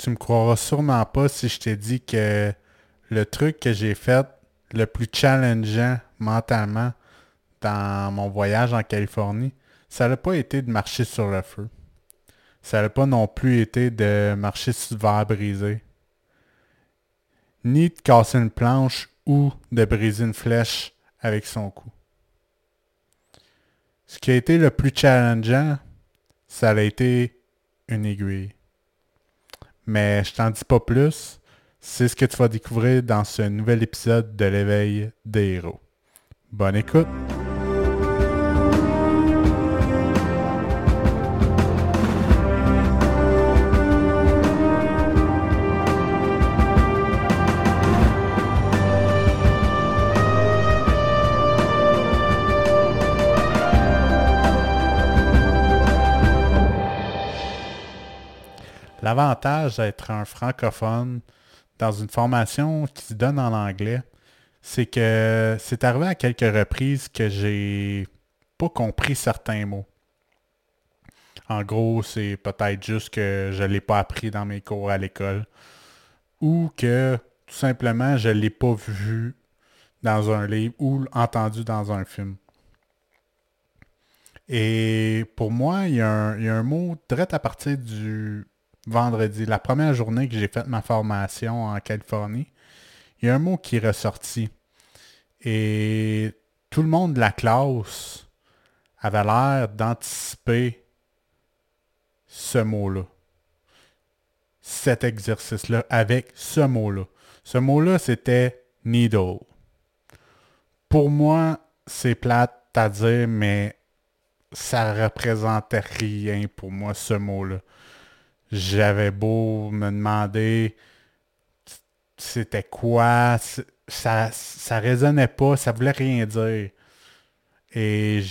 tu me croiras sûrement pas si je t'ai dit que le truc que j'ai fait le plus challengeant mentalement dans mon voyage en Californie, ça n'a pas été de marcher sur le feu. Ça n'a pas non plus été de marcher sur le verre brisé. Ni de casser une planche ou de briser une flèche avec son cou. Ce qui a été le plus challengeant, ça a été une aiguille. Mais je t'en dis pas plus. C'est ce que tu vas découvrir dans ce nouvel épisode de l'éveil des héros. Bonne écoute! L'avantage d'être un francophone dans une formation qui se donne en anglais, c'est que c'est arrivé à quelques reprises que j'ai pas compris certains mots. En gros, c'est peut-être juste que je ne l'ai pas appris dans mes cours à l'école ou que tout simplement je ne l'ai pas vu dans un livre ou entendu dans un film. Et pour moi, il y, a un, mot direct à partir du vendredi, la première journée que j'ai fait ma formation en Californie, il y a un mot qui est ressorti. Et tout le monde de la classe avait l'air d'anticiper ce mot-là. Cet exercice-là avec ce mot-là. Ce mot-là, c'était needle. Pour moi, c'est plate à dire, mais ça représentait rien pour moi, ce mot-là. J'avais beau me demander c'était quoi, ça, ça résonnait pas, ça voulait rien dire. Et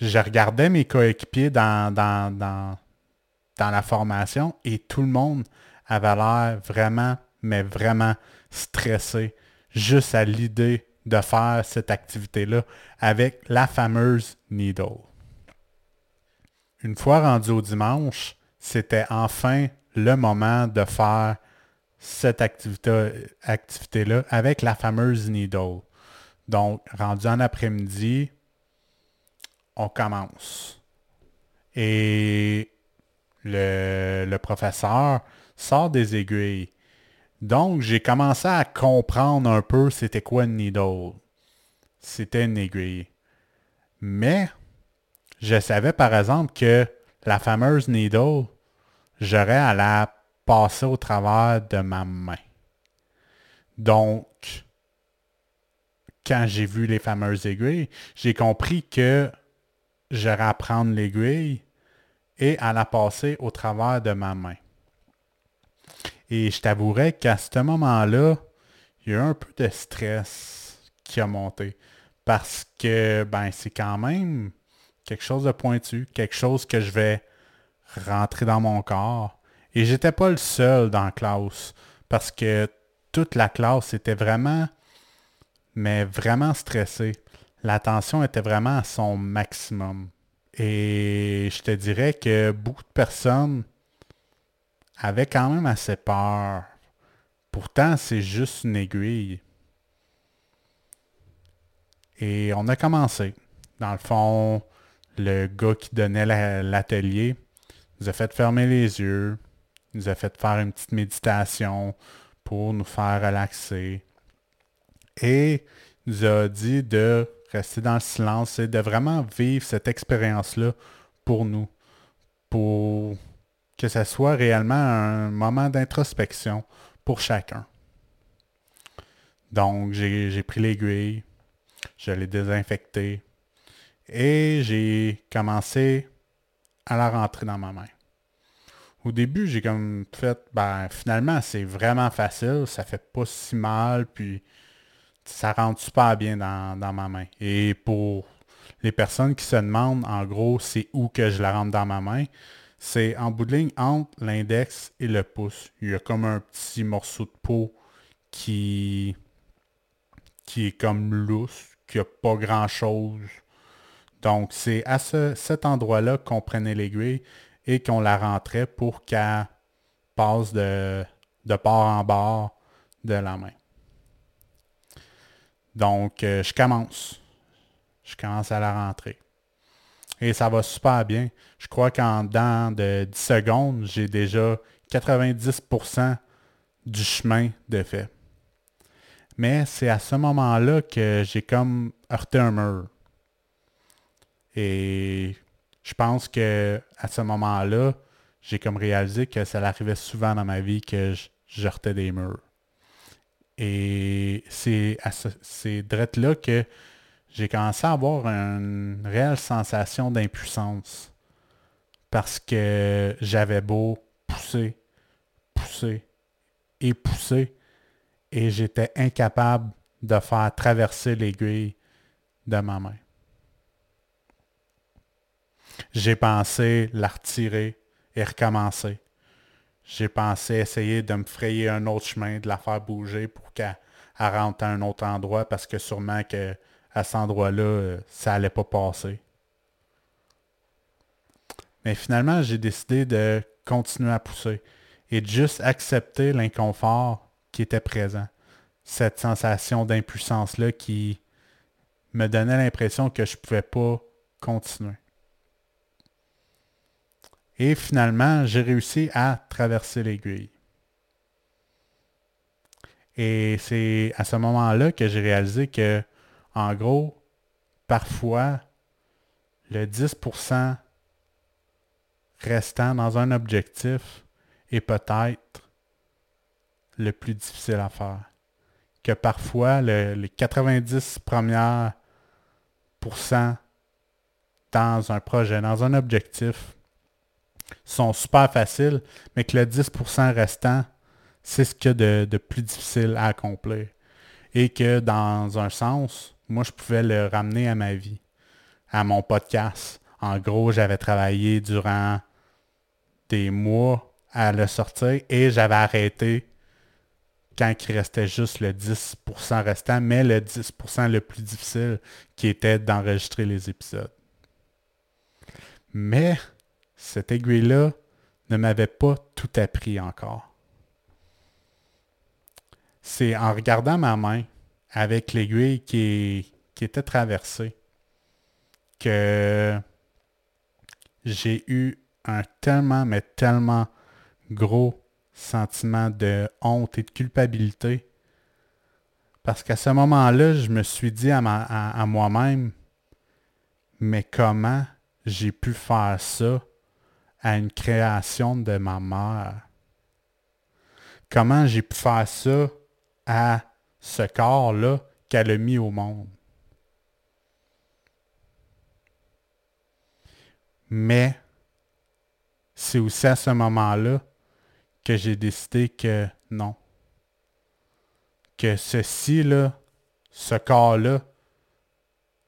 je, regardais mes coéquipiers dans, dans, dans, dans la formation et tout le monde avait l'air vraiment, mais vraiment stressé juste à l'idée de faire cette activité-là avec la fameuse needle. Une fois rendu au dimanche, c'était enfin le moment de faire cette activité-là avec la fameuse needle. Donc, rendu en après-midi, on commence. Et le, professeur sort des aiguilles. Donc, j'ai commencé à comprendre un peu c'était quoi une needle. C'était une aiguille. Mais, je savais par exemple que la fameuse needle, j'aurais à la passer au travers de ma main. Donc, quand j'ai vu les fameuses aiguilles, j'ai compris que j'aurais à prendre l'aiguille et à la passer au travers de ma main. Et je t'avouerais qu'à ce moment-là, il y a un peu de stress qui a monté. Parce que ben, c'est quand même quelque chose de pointu, quelque chose que je vais rentrer dans mon corps. Et j'étais pas le seul dans la classe parce que toute la classe était vraiment, mais vraiment stressée. La tension était vraiment à son maximum. Et je te dirais que beaucoup de personnes avaient quand même assez peur. Pourtant, c'est juste une aiguille. Et on a commencé. Dans le fond, le gars qui donnait l'atelier, nous a fait fermer les yeux, nous a fait faire une petite méditation pour nous faire relaxer. Et nous a dit de rester dans le silence et de vraiment vivre cette expérience-là pour nous, pour que ce soit réellement un moment d'introspection pour chacun. Donc, j'ai pris l'aiguille, je l'ai désinfectée et j'ai commencé à la rentrer dans ma main. Au début, j'ai comme fait, ben finalement, c'est vraiment facile, ça fait pas si mal, puis ça rentre super bien dans, ma main. Et pour les personnes qui se demandent, en gros, c'est où que je la rentre dans ma main, c'est en bout de ligne entre l'index et le pouce. Il y a comme un petit morceau de peau qui, qui est comme lousse, qui n'a pas grand-chose donc, c'est à cet endroit-là qu'on prenait l'aiguille et qu'on la rentrait pour qu'elle passe de, de bord en bord de la main. Donc, euh, je commence. Je commence à la rentrée. Et ça va super bien. Je crois qu'en dans de 10 secondes, j'ai déjà 90% du chemin de fait. Mais c'est à ce moment-là que j'ai comme heurté un mur. Et je pense que à ce moment-là, j'ai comme réalisé que ça arrivait souvent dans ma vie que je, heurtais des murs. Et c'est à ce, là que j'ai commencé à avoir une réelle sensation d'impuissance. Parce que j'avais beau pousser, pousser et pousser, et j'étais incapable de faire traverser l'aiguille de ma main. J'ai pensé la retirer et recommencer. J'ai pensé essayer de me frayer un autre chemin, de la faire bouger pour qu'elle rentre à un autre endroit parce que sûrement que à cet endroit-là, euh, ça allait pas passer. Mais finalement, j'ai décidé de continuer à pousser et de juste accepter l'inconfort qui était présent. Cette sensation d'impuissance-là qui me donnait l'impression que je ne pouvais pas continuer. Et finalement, j'ai réussi à traverser l'aiguille. Et c'est à ce moment-là que j'ai réalisé que, en gros, parfois, le 10% restant dans un objectif est peut-être le plus difficile à faire. Que parfois, les 90 premières dans un projet, dans un objectif, sont super faciles, mais que le 10% restant, c'est ce qu'il y a de, plus difficile à accomplir. Et que dans un sens, moi, je pouvais le ramener à ma vie, à mon podcast. En gros, j'avais travaillé durant des mois à le sortir et j'avais arrêté quand il restait juste le 10% restant, mais le 10% le plus difficile qui était d'enregistrer les épisodes. Mais cette aiguille-là ne m'avait pas tout appris encore. C'est en regardant ma main avec l'aiguille qui, était traversée que j'ai eu un tellement, mais tellement gros sentiment de honte et de culpabilité. Parce qu'à ce moment-là, je me suis dit à moi-même, mais comment j'ai pu faire ça? À une création de ma mère. Comment j'ai pu faire ça à ce corps-là qu'elle a mis au monde? Mais c'est aussi à ce moment-là que j'ai décidé que non. Que ceci-là, ce corps-là,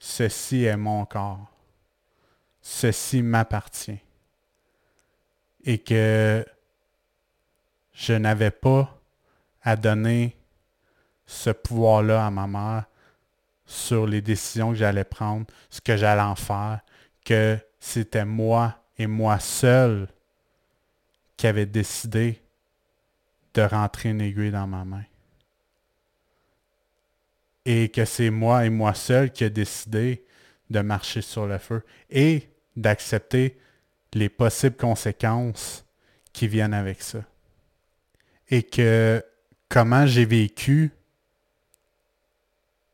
ceci est mon corps. Ceci m'appartient et que je n'avais pas à donner ce pouvoir-là à ma mère sur les décisions que j'allais prendre, ce que j'allais en faire, que c'était moi et moi seul qui avait décidé de rentrer une aiguille dans ma main. Et que c'est moi et moi seul qui a décidé de marcher sur le feu et d'accepter les possibles conséquences qui viennent avec ça. Et que comment j'ai vécu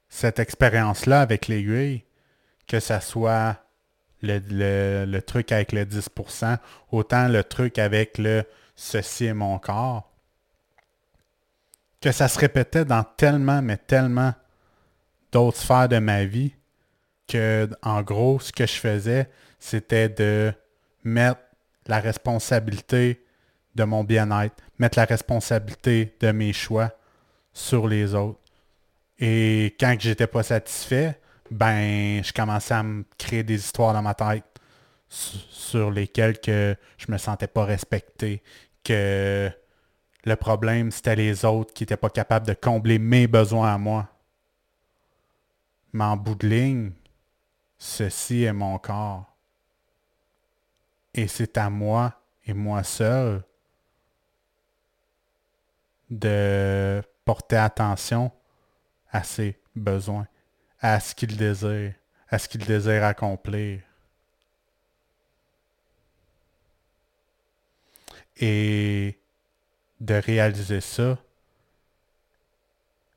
cette expérience-là avec l'aiguille, que ce soit le, truc avec le 10%, autant le truc avec le ceci est mon corps, que ça se répétait dans tellement, mais tellement d'autres sphères de ma vie, que en gros, ce que je faisais, c'était de mettre la responsabilité de mon bien-être, mettre la responsabilité de mes choix sur les autres. Et quand j'étais pas satisfait, ben je commençais à me créer des histoires dans ma tête sur lesquelles que je me sentais pas respecté, que le problème c'était les autres qui n'étaient pas capables de combler mes besoins à moi. Mais en bout de ligne, ceci est mon corps. Et c'est à moi et moi seul de porter attention à ses besoins, à ce qu'il désire, à ce qu'il désire accomplir. Et de réaliser ça,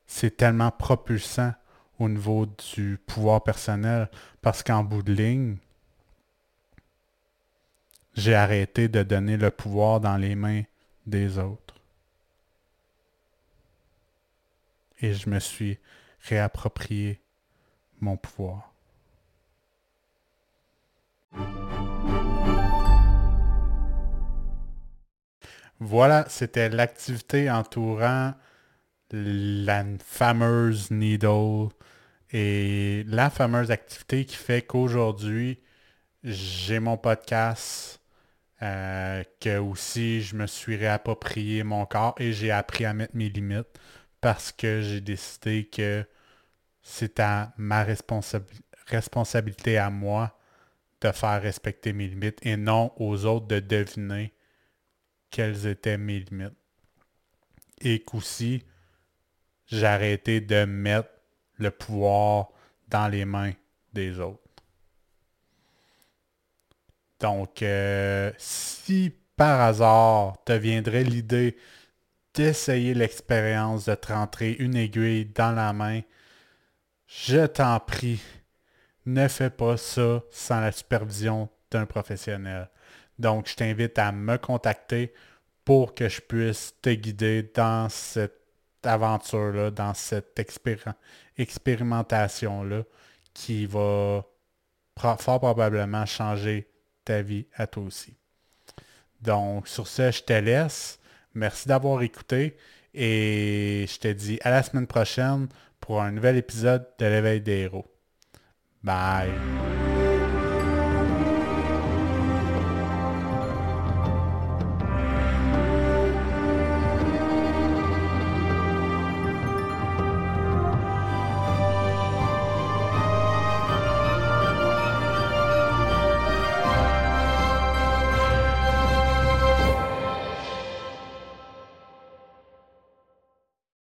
c'est tellement propulsant au niveau du pouvoir personnel parce qu'en bout de ligne, j'ai arrêté de donner le pouvoir dans les mains des autres. Et je me suis réapproprié mon pouvoir. Voilà, c'était l'activité entourant la fameuse needle et la fameuse activité qui fait qu'aujourd'hui, j'ai mon podcast, euh, que aussi je me suis réapproprié mon corps et j'ai appris à mettre mes limites parce que j'ai décidé que c'est à ma responsabilité à moi de faire respecter mes limites et non aux autres de deviner quelles étaient mes limites. Et qu'aussi, j'ai arrêté de mettre le pouvoir dans les mains des autres. Donc, euh, si par hasard te viendrait l'idée d'essayer l'expérience de te rentrer une aiguille dans la main, je t'en prie, ne fais pas ça sans la supervision d'un professionnel. Donc, je t'invite à me contacter pour que je puisse te guider dans cette aventure-là, dans cette expérimentation-là qui va fort probablement changer vie à toi aussi. Donc, sur ce, je te laisse. Merci d'avoir écouté et je te dis à la semaine prochaine pour un nouvel épisode de l'éveil des héros. Bye.